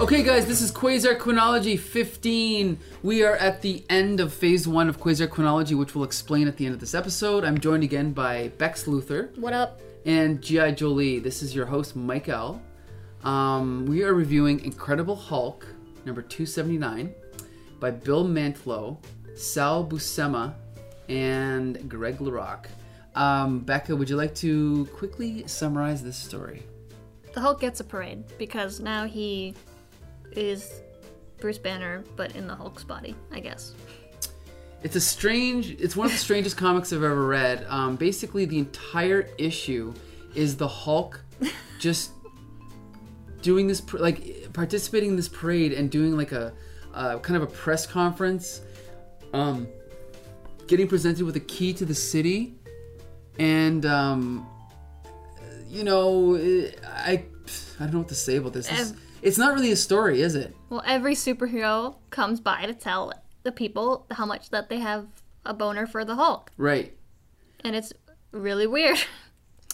Okay, guys, this is Quasar Chronology 15. We are at the end of phase one of Quasar Chronology, which we'll explain at the end of this episode. I'm joined again by Bex Luthor What up? and G.I. Jolie. This is your host, Mike L. Um, we are reviewing Incredible Hulk, number 279, by Bill Mantlo, Sal Buscema, and Greg LaRocque. Um, Becca, would you like to quickly summarize this story? The Hulk gets a parade because now he is Bruce Banner, but in the Hulk's body, I guess. It's a strange. It's one of the strangest comics I've ever read. Um, basically, the entire issue is the Hulk just doing this, like participating in this parade and doing like a, a kind of a press conference, um, getting presented with a key to the city, and um, you know, I I don't know what to say about this. Ev- it's not really a story, is it? Well, every superhero comes by to tell the people how much that they have a boner for the Hulk, Right. and it's really weird.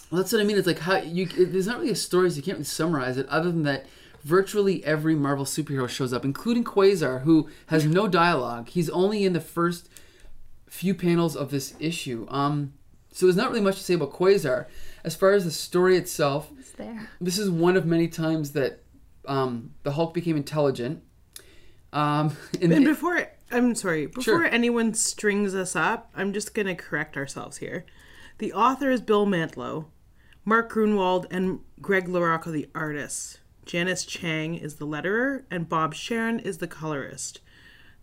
Well, that's what I mean. It's like how you. It, there's not really a story, so you can't really summarize it. Other than that, virtually every Marvel superhero shows up, including Quasar, who has no dialogue. He's only in the first few panels of this issue. Um, so there's not really much to say about Quasar. As far as the story itself, It's there. this is one of many times that um, the Hulk became intelligent. Um, And the- before, I'm sorry, before Sure. anyone strings us up, I'm just going to correct ourselves here. The author is Bill Mantlo, Mark Gruenwald, and Greg LaRocca, the artists. Janice Chiang is the letterer, and Bob Sharen is the colorist.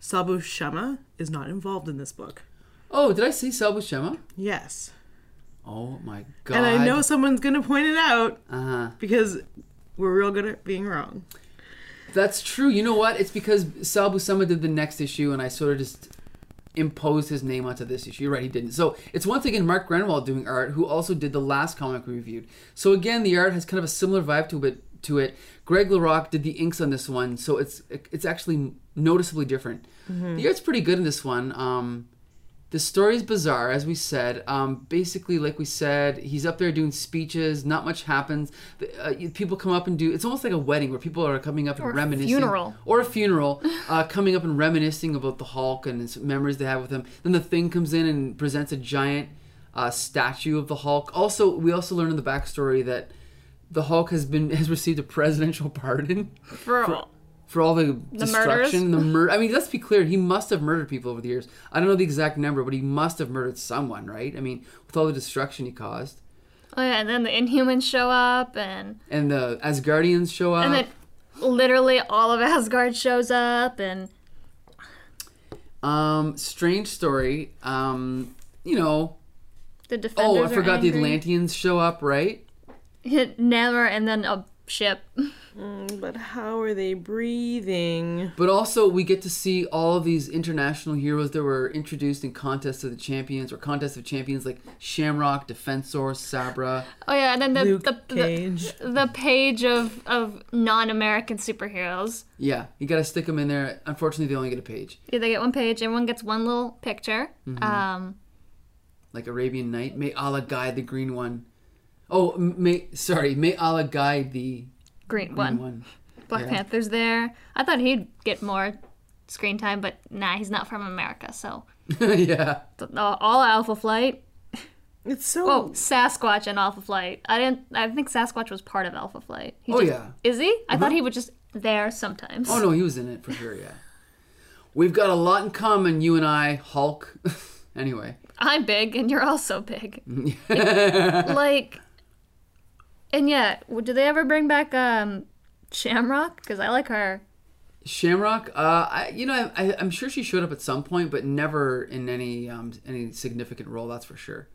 Sabu Shema is not involved in this book. oh, did I see Sabu Shema? Yes. Oh my god! And I know someone's going to point it out Uh huh. because we're real good at being wrong. That's true. You know what? It's because Sal Buscema did the next issue, and I sort of just imposed his name onto this issue. You're right, he didn't. So it's once again Mark Gruenwald doing art, who also did the last comic we reviewed. So again, the art has kind of a similar vibe to it. To it, Greg LaRocque did the inks on this one, so it's it's actually noticeably different. The art's pretty good in this one. Um, the story's bizarre, as we said. Um, basically, like we said, he's up there doing speeches. Not much happens. Uh, people come up and do. It's almost like a wedding where people are coming up and Or a reminiscing. funeral. Or a funeral, uh, coming up and reminiscing about the Hulk and his memories they have with him. Then the Thing comes in and presents a giant uh, statue of the Hulk. Also, we also learn in the backstory that the Hulk has been has received a presidential pardon For, all. For all the, murders? destruction, the murder. I mean, let's be clear. He must have murdered people over the years. I don't know the exact number, but he must have murdered someone, right? I mean, with all the destruction he caused, Oh yeah, and then the Inhumans show up, and and the Asgardians show up. and then literally all of Asgard shows up, and um, strange story. Um, you know. the Defenders. Oh, I forgot the. Atlanteans show up, right? Hit Namor, and then a ship. But how are they breathing? But also, we get to see all of these international heroes that were introduced in Contest of the Champions or Contest of Champions, like Shamrock, Defensor, Sabra. Oh yeah, and then the Luke the, the, the page of of non-American superheroes. Yeah, you got to stick them in there. Unfortunately, they only get a page. Yeah, they get one page. Everyone gets one little picture. Mm-hmm. Um, like Arabian Knight. May Allah guide the green one. Oh, may sorry, may Allah guide the green green one. one. Black Yeah. Panther's there. I thought he'd get more screen time, but nah, he's not from America. So yeah, So, uh, all Alpha Flight. It's so. Oh, Sasquatch and Alpha Flight. I didn't. I think Sasquatch was part of Alpha Flight. He Oh, just- yeah. Is he? I thought he was just there sometimes. Oh no, he was in it for sure. Yeah, we've got a lot in common, you and I, Hulk. anyway, I'm big and you're also big. like, and yeah, do they ever bring back um Shamrock? Because I like her. Shamrock. Uh, I you know I, I, I'm sure she showed up at some point, but never in any um any significant role. That's for sure.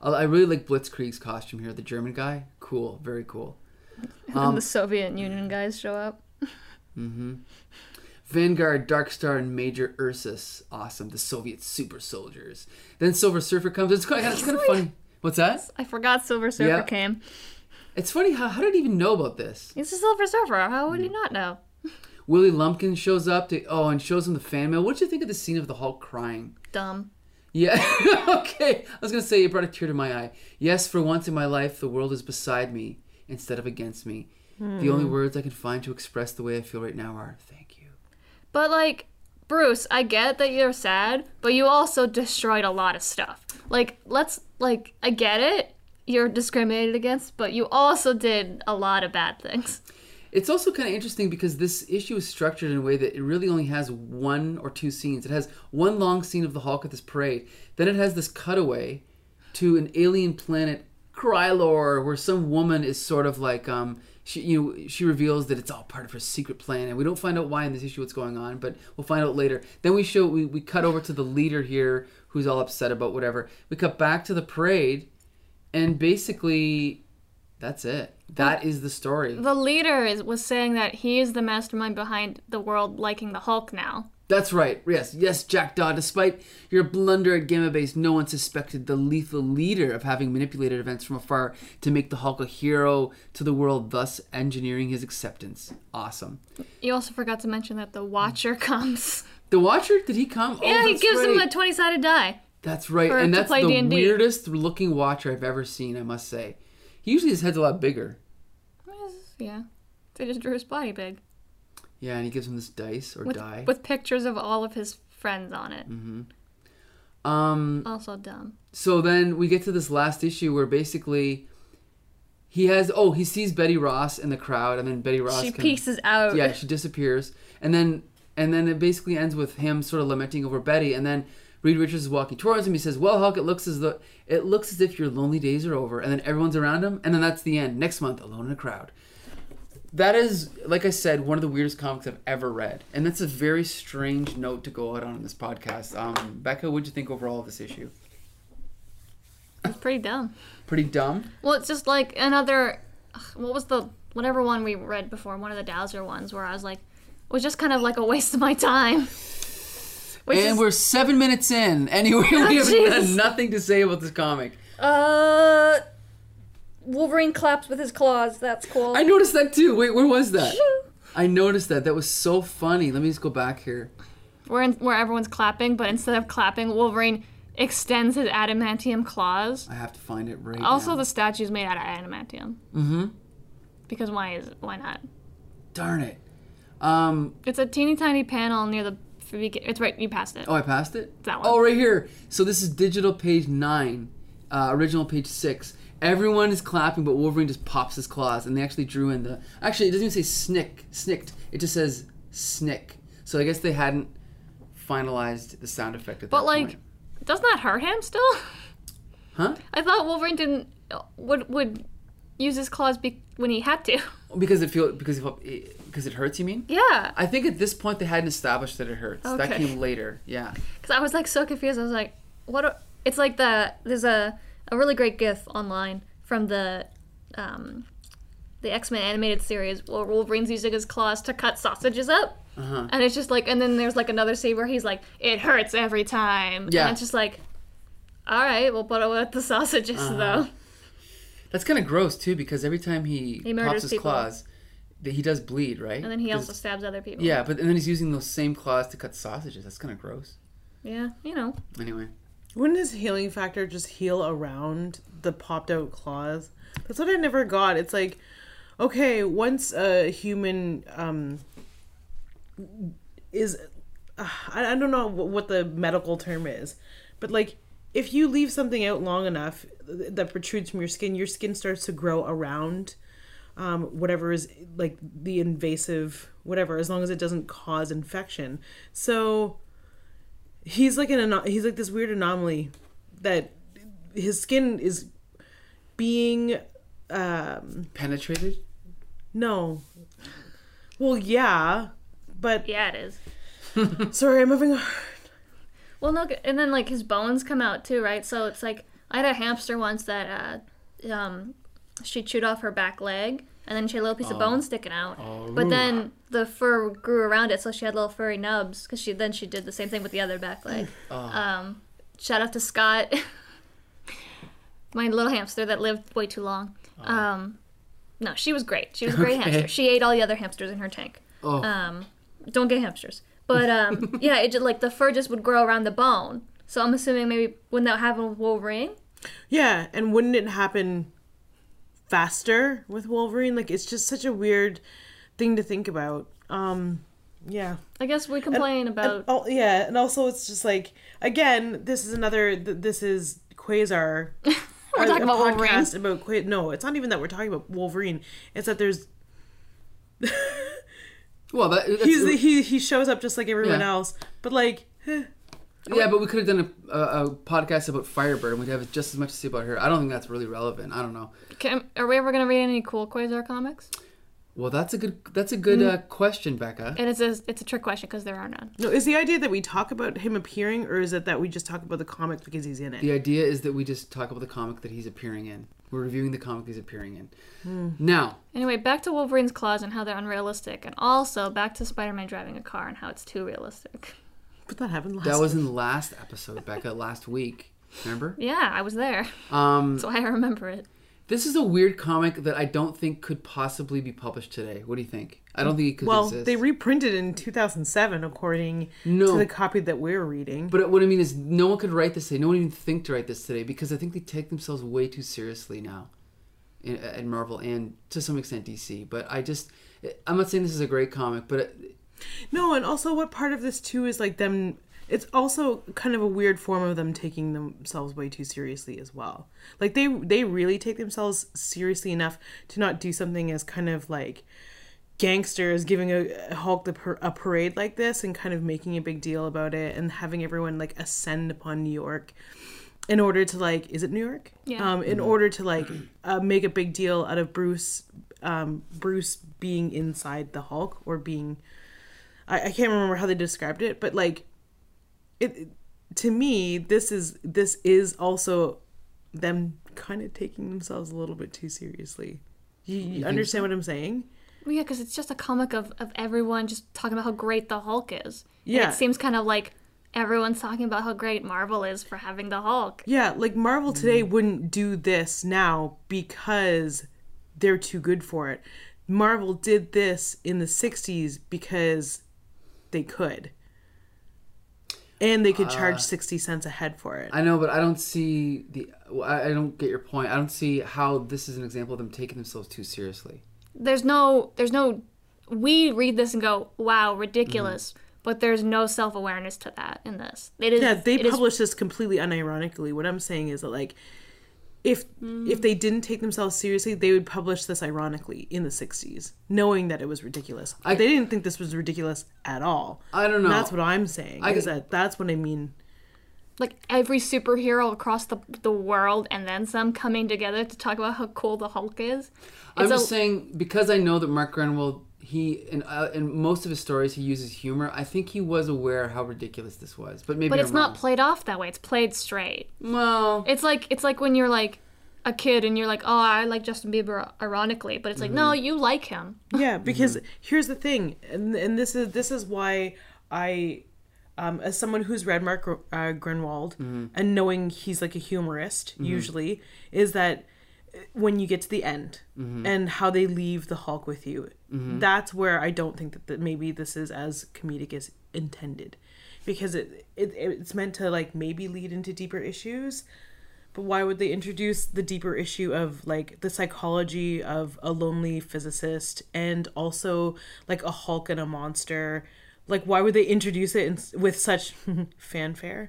I, I really like Blitzkrieg's costume here. The German guy, cool, very cool. and Um, the Soviet Union guys show up. Mm-hmm. Vanguard, Darkstar, and Major Ursus. Awesome. The Soviet super soldiers. Then Silver Surfer comes. It's kind of, it's kind of funny. What's that? I forgot Silver Surfer Yeah. came. It's funny. How, how did he even know about this? He's a Silver Surfer. How would he hmm. not know? Willie Lumpkin shows up to oh and shows him the fan mail. What did you think of the scene of the Hulk crying? Dumb. Yeah. okay. I was gonna say it brought a tear to my eye. Yes, for once in my life, the world is beside me. instead of against me. The hmm. only words I can find to express the way I feel right now are thank you. But like, Bruce, I get that you're sad, but you also destroyed a lot of stuff. Like, let's like, I get it. You're discriminated against, but you also did a lot of bad things. It's also kind of interesting because this issue is structured in a way that it really only has one or two scenes. It has one long scene of the Hulk at this parade. Then it has this cutaway to an alien planet, Krylor, where some woman is sort of like um she you know she reveals that it's all part of her secret plan, and we don't find out why in this issue what's going on, but we'll find out later. Then we show we, we cut over to the leader here who's all upset about whatever. We cut back to the parade, and basically that's it. That is the story. The leader is, was saying that he is the mastermind behind the world liking the Hulk now. That's right. Yes, yes, jack daw Despite your blunder at Gamma Base, no one suspected the lethal leader of having manipulated events from afar to make the Hulk a hero to the world, thus engineering his acceptance. Awesome. You also forgot to mention that the Watcher comes. The Watcher, did he come? Oh, yeah, oh, he gives him a 20 sided die. That's right, and that's the D&D. weirdest looking Watcher I've ever seen. I must say. He usually his head's a lot bigger. Yeah. They just drew his body big. Yeah, and he gives him this dice or With, die. with pictures of all of his friends on it. Mm-hmm. um. Also dumb. so then we get to this last issue where basically he has oh he sees Betty Ross in the crowd and then Betty Ross she pieces out. yeah she disappears and then and then it basically ends with him sort of lamenting over Betty and then Reed Richards is walking towards him he says well Hulk it looks as though it looks as if your lonely days are over and then everyone's around him and then that's the end next month alone in a crowd that is like I said one of the weirdest comics I've ever read and that's a very strange note to go out on in this podcast um, Becca what'd you think overall of this issue It's pretty dumb. pretty dumb Well, it's just like another. ugh, What was the whatever one we read before? One of the Dowser ones where I was like, it was just kind of like a waste of my time. Which and is, we're seven minutes in. Anyway, we have Jesus. nothing to say about this comic. uh, Wolverine claps with his claws. That's cool. I noticed that too. Wait, where was that? I noticed that. That was so funny. Let me just go back here. Where in, where everyone's clapping, but instead of clapping, Wolverine extends his adamantium claws. I have to find it right now. Also, now. the statue's made out of adamantium. Mm-hmm. Because why is why not? Darn it. Um. It's a teeny tiny panel near the. It's right. You passed it. Oh, I passed it. That one. Oh, right here. So this is digital page nine, uh, original page six. Everyone is clapping, but Wolverine just pops his claws, and they actually drew in the. Actually, it doesn't even say snick, snicked. It just says snick. So I guess they hadn't finalized the sound effect at But that like, point. doesn't that hurt him still? Huh? I thought Wolverine didn't would would use his claws be, when he had to. Because it feel because it, because it hurts. You mean? Yeah, I think at this point they hadn't established that it hurts. Okay. That came later. Yeah. because I was like so confused. I was like, what? Are, it's like the there's a a really great GIF online from the um the X Men animated series where Wolverine's using his claws to cut sausages up. Uh-huh. And it's just like, and then there's like another scene where he's like, it hurts every time. Yeah. And it's just like, all right, we'll put it with the sausages Uh-huh. though. That's kind of gross too, because every time he, He pops his people. claws, he does bleed, right? And then he 'Cause- also stabs other people. Yeah, but and then he's using those same claws to cut sausages. That's kind of gross. Yeah, you know. Anyway. Wouldn't his healing factor just heal around the popped out claws? That's what I never got. It's like, okay, once a human um, is, uh, I, I don't know what the medical term is, but like, if you leave something out long enough that protrudes from your skin, your skin starts to grow around um, whatever is like the invasive whatever, as long as it doesn't cause infection. So he's like an ano- he's like this weird anomaly that his skin is being um Penetrated? no well yeah but Yeah, it is. sorry i'm having a Well, no, and then like his bones come out too, right? So it's like I had a hamster once that uh, um, she chewed off her back leg, and then she had a little piece of bone sticking out. But then the fur grew around it, so she had little furry nubs. Because she then she did the same thing with the other back leg. Um, shout out to Scott, my little hamster that lived way too long. Um, no, she was great. She was a great Okay. hamster. She ate all the other hamsters in her tank. Oh. Um, don't get hamsters. But um, yeah, it just like the fur just would grow around the bone. So I'm assuming maybe wouldn't that happen with Wolverine? yeah and wouldn't it happen faster with Wolverine. Like it's just such a weird thing to think about. Um, yeah. I guess we complain about. And, oh yeah, and also it's just like again, this is another. th- This is Quasar. We're talking about Wolverine. about Qua- No, it's not even that we're talking about Wolverine. It's that there's Well, that, that's, he's he he shows up just like everyone Yeah. else, but like. eh. Yeah, but we could have done a, a, a podcast about Firebird, and we'd have just as much to say about her. I don't think that's really relevant. I don't know. Can, are we ever gonna read any cool Quasar comics? Well, that's a good that's a good uh, question, Becca. And it's a it's a trick question because there are none. No, is the idea that we talk about him appearing, or is it that we just talk about the comic because he's in it? The idea is that we just talk about the comic that he's appearing in. We're reviewing the comic he's appearing in. Now, Anyway, back to Wolverine's claws and how they're unrealistic, and also back to Spider-Man driving a car and how it's too realistic. But that happened last. that was in the last episode, Becca, last week. Remember? Yeah, I was there. Um, why I remember it. this is a weird comic that I don't think could possibly be published today. What do you think? I don't think it could well, exist. they reprinted in 2007, according No. to the copy that we're reading. But what I mean is, no one could write this today. No one even think to write this today because I think they take themselves way too seriously now, at Marvel and to some extent DC. But I just, I'm not saying this is a great comic, but No, and also what part of this too is like them. It's also kind of a weird form of them taking themselves way too seriously as well. Like they they really take themselves seriously enough to not do something as kind of like gangsters giving a, a Hulk the par- a parade like this and kind of making a big deal about it and having everyone like ascend upon New York in order to like is it New York? Yeah. Um, in order to like uh, make a big deal out of Bruce um, Bruce being inside the Hulk or being I, I can't remember how they described it, but like it, it- to me this is this is also them kind of taking themselves a little bit too seriously. You, you think understand what I'm saying? Well, yeah, because it's just a comic of, of everyone just talking about how great the Hulk is. And Yeah. it seems kind of like everyone's talking about how great Marvel is for having the Hulk. Yeah, like Marvel today Mm-hmm. wouldn't do this now because they're too good for it. Marvel did this in the 60s because they could. And they could charge 60 cents a head for it. Uh, I know, but I don't see the. I I don't get your point. I don't see how this is an example of them taking themselves too seriously. There's no, there's no, we read this and go, wow, ridiculous. But there's no self awareness to that in this. It is, yeah, they it is- published this completely unironically. What I'm saying is that like if mm. if they didn't take themselves seriously, they would publish this ironically in the 60s, knowing that it was ridiculous. I- they didn't think this was ridiculous at all. I don't know. That's what I'm saying. I- is that that's what I mean. Like every superhero across the, the world and then some coming together to talk about how cool the Hulk is. I'm It's a- just saying because I know that Mark Gruenwald, he in uh, in most of his stories he uses humor. I think he was aware how ridiculous this was, but maybe but I'm it's not wrong. played off that way. It's played straight. well, It's like it's like when you're like a kid and you're like, oh, I like Justin Bieber ironically, but it's like, no, you like him. Yeah, because here's the thing, and and this is this is why I, um, as someone who's read Mark uh, Gruenwald mm-hmm. and knowing he's like a humorist mm-hmm. usually, is that uh, when you get to the end mm-hmm. and how they leave the Hulk with you, that's where I don't think that, that maybe this is as comedic as intended, because it, it it's meant to like maybe lead into deeper issues. But why would they introduce the deeper issue of like the psychology of a lonely physicist and also like a Hulk and a monster? Like, why would they introduce it in, with such fanfare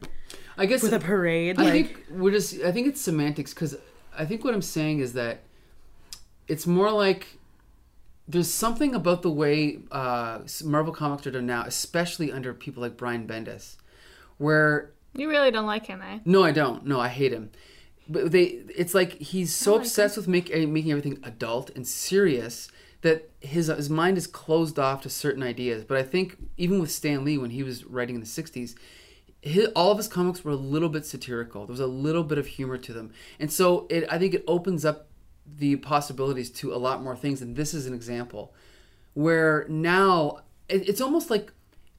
I guess with a parade? I Like, think we're just. I think it's semantics because I think what I'm saying is that it's more like there's something about the way uh, Marvel comics are done now, especially under people like Brian Bendis, where You really don't like him, eh? no, I don't. No, I hate him. But they, it's like he's so like obsessed with make, eh, making everything adult and serious that his his mind is closed off to certain ideas. But I think even with Stan Lee when he was writing in the '60s, his, all of his comics were a little bit satirical. There was a little bit of humor to them, and so it I think it opens up the possibilities to a lot more things. And this is an example where now it, it's almost like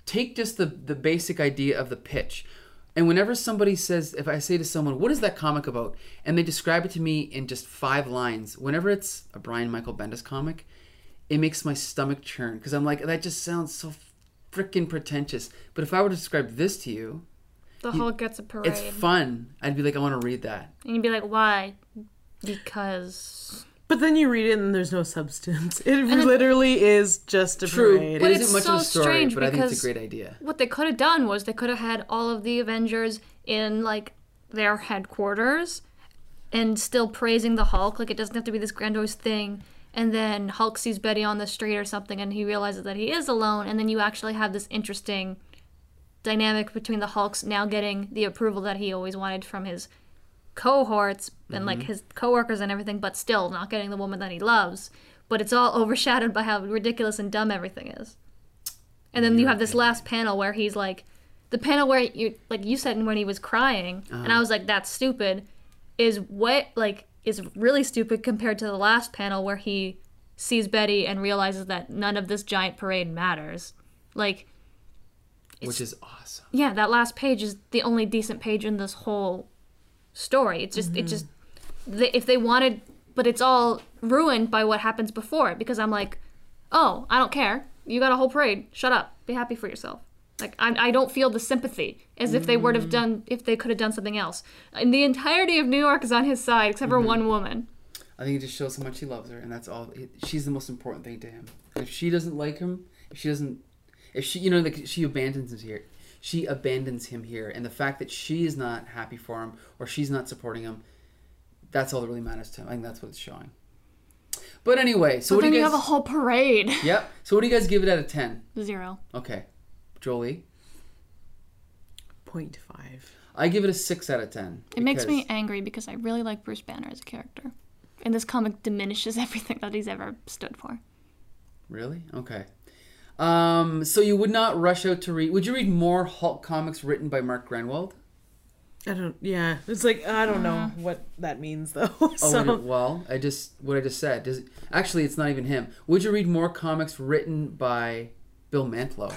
take just the the basic idea of the pitch. And whenever somebody says, if I say to someone, "What is that comic about?" and they describe it to me in just five lines, whenever it's a Brian Michael Bendis comic, it makes my stomach churn because I'm like, that just sounds so freaking pretentious. But if I were to describe this to you, The Hulk gets a parade. it's fun. I'd be like, I want to read that. and you'd be like, why? Because. But then you read it and there's no substance. It literally is just a True. parade. But isn't it's much so of a story, strange but I think it's a because- great idea. what they could have done was they could have had all of the Avengers in like their headquarters and still praising the Hulk. Like it doesn't have to be this grandiose thing. And then Hulk sees Betty on the street or something and he realizes that he is alone. And then you actually have this interesting dynamic between the Hulks now getting the approval that he always wanted from his cohorts and like mm-hmm. his coworkers and everything, but still not getting the woman that he loves. But it's all overshadowed by how ridiculous and dumb everything is. And then you have this last panel where he's like, the panel where you like you said when he was crying, and uh-huh. I was like, that's stupid. Is what like is really stupid compared to the last panel where he sees Betty and realizes that none of this giant parade matters. Like, Which is awesome. yeah, that last page is the only decent page in this whole story. It's just, it mm-hmm. just, they, if they wanted, but it's all ruined by what happens before it because I'm like, oh, I don't care. You got a whole parade. Shut up. Be happy for yourself. Like I, I don't feel the sympathy as if they would have done if they could have done something else. And the entirety of New York is on his side except for mm-hmm. one woman. I think it just shows how much he loves her, and that's all. It, she's the most important thing to him. If she doesn't like him, if she doesn't, if she, you know, like she abandons him here, she abandons him here, and the fact that she is not happy for him or she's not supporting him, that's all that really matters to him. I think that's what it's showing. But anyway, so But what then do you you guys? have a whole parade. Yep. So what do you guys give it out of ten? Zero. Okay, Jolie, Point five. I give it a six out of ten. It makes me angry because I really like Bruce Banner as a character. And this comic diminishes everything that he's ever stood for. Really? Okay. Um, so you would not rush out to read. Would you read more Hulk comics written by Mark Gruenwald? I don't. Yeah, it's like I don't know what that means though. Oh, so wait, well, I just what I just said. Does actually it's not even him. Would you read more comics written by Bill Mantlo?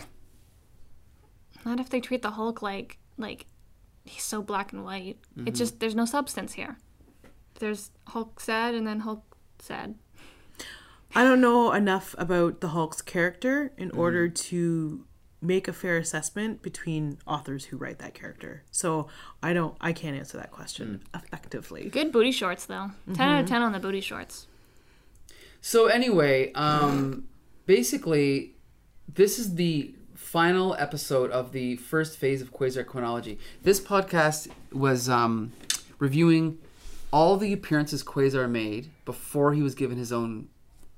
Not if they treat the Hulk like like he's so black and white. Mm-hmm. It's just there's no substance here. There's Hulk sad and then Hulk sad. I don't know enough about the Hulk's character in Mm-hmm. order to make a fair assessment between authors who write that character. So I don't. I can't answer that question Mm. effectively. Good booty shorts though. 10 out of ten on the booty shorts. So anyway, um, basically, this is the final episode of the first phase of Quasar Chronology. This podcast was um, reviewing all the appearances Quasar made before he was given his own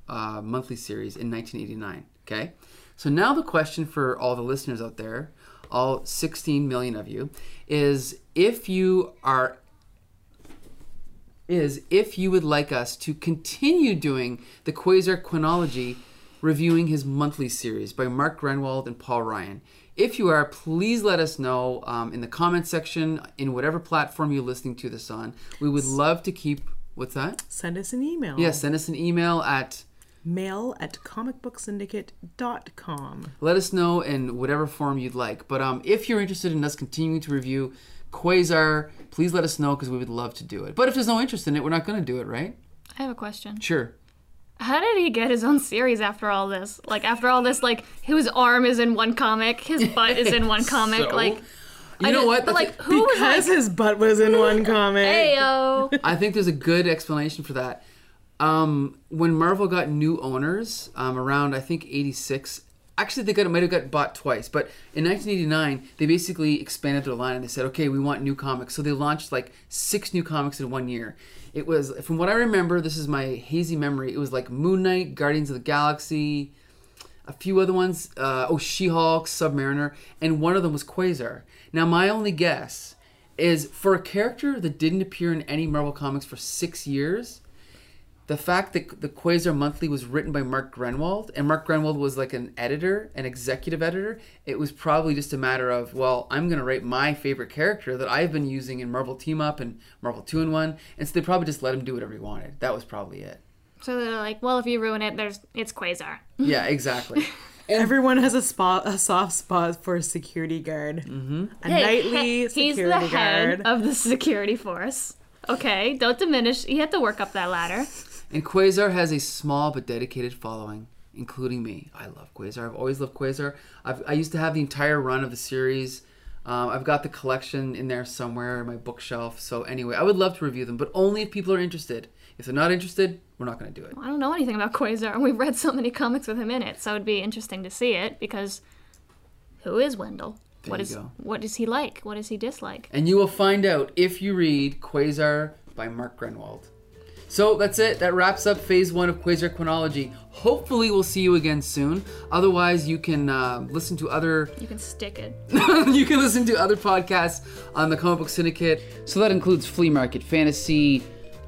uh, monthly series in 1989. Okay, so now the question for all the listeners out there, all 16 million of you, is if you are is if you would like us to continue doing the Quasar Chronology, reviewing his monthly series by Mark Gruenwald and Paul Ryan. If you are, please let us know um, in the comment section in whatever platform you're listening to this on. We would love to keep. What's that? Send us an email. Yeah, send us an email at. Mail at comicbooksyndicate.com. Let us know in whatever form you'd like. But um, if you're interested in us continuing to review Quasar, please let us know because we would love to do it. But if there's no interest in it, we're not going to do it, right? I have a question. Sure. How did he get his own series after all this? Like after all this, like his arm is in one comic, his butt is in one comic. So, like You I know what? But like who was Because his butt was in one comic. Heyo. I think there's a good explanation for that. Um, when Marvel got new owners um, around, I think '86. Actually, they got it might have got bought twice, but in 1989 they basically expanded their line and they said, "Okay, we want new comics." So they launched like six new comics in one year. It was, from what I remember, this is my hazy memory. It was like Moon Knight, Guardians of the Galaxy, a few other ones. Uh, oh, She-Hulk, Submariner, and one of them was Quasar. Now, my only guess is for a character that didn't appear in any Marvel comics for six years, the fact that the Quasar Monthly was written by Mark Gruenwald, and Mark Gruenwald was like an editor, an executive editor, it was probably just a matter of, well, I'm going to write my favorite character that I've been using in Marvel Team Up and Marvel 2 in 1, and so they probably just let him do whatever he wanted. That was probably it. So they're like, well, if you ruin it, there's it's Quasar. Yeah, exactly. Everyone has a spot, a soft spot for a security guard. Mm-hmm. A Hey, nightly he- he's security the head guard. of the security force. Okay, don't diminish. You have to work up that ladder. And Quasar has a small but dedicated following, including me. I love Quasar. I've always loved Quasar. I've, I used to have the entire run of the series. Um, I've got the collection in there somewhere in my bookshelf. So anyway, I would love to review them, but only if people are interested. If they're not interested, we're not going to do it. I don't know anything about Quasar, and we've read so many comics with him in it, so it'd be interesting to see it because who is Wendell? There What is go. what is he like? What does he dislike? And you will find out if you read Quasar by Mark Gruenwald. So that's it. That wraps up phase one of Quasar Chronology. Hopefully, we'll see you again soon. Otherwise, you can uh, listen to other You can stick it. you can listen to other podcasts on the Comic Book Syndicate. So that includes Flea Market Fantasy,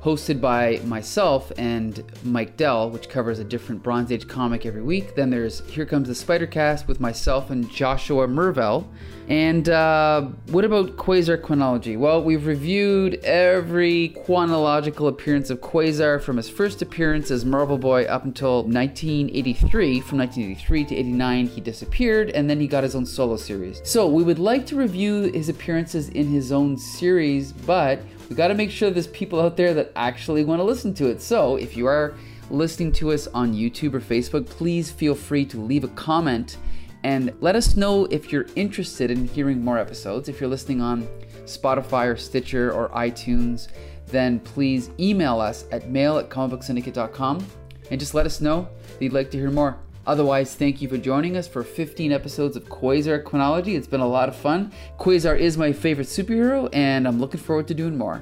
hosted by myself and Mike Dell, which covers a different Bronze Age comic every week. Then there's Here Comes the Spider Cast with myself and Joshua Mervell. And uh, what about Quasar Chronology? Well, we've reviewed every chronological appearance of Quasar from his first appearance as Marvel Boy up until 1983. From 1983 to 89, he disappeared, and then he got his own solo series. So we would like to review his appearances in his own series, but we got to make sure there's people out there that actually want to listen to it. So if you are listening to us on YouTube or Facebook, please feel free to leave a comment and let us know if you're interested in hearing more episodes. If you're listening on Spotify or Stitcher or iTunes, then please email us at mail at comicbooksyndicate.com and just let us know that you'd like to hear more. Otherwise, thank you for joining us for 15 episodes of Quasar Chronology. It's been a lot of fun. Quasar is my favorite superhero, and I'm looking forward to doing more.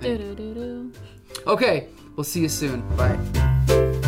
Okay, we'll see you soon. Bye.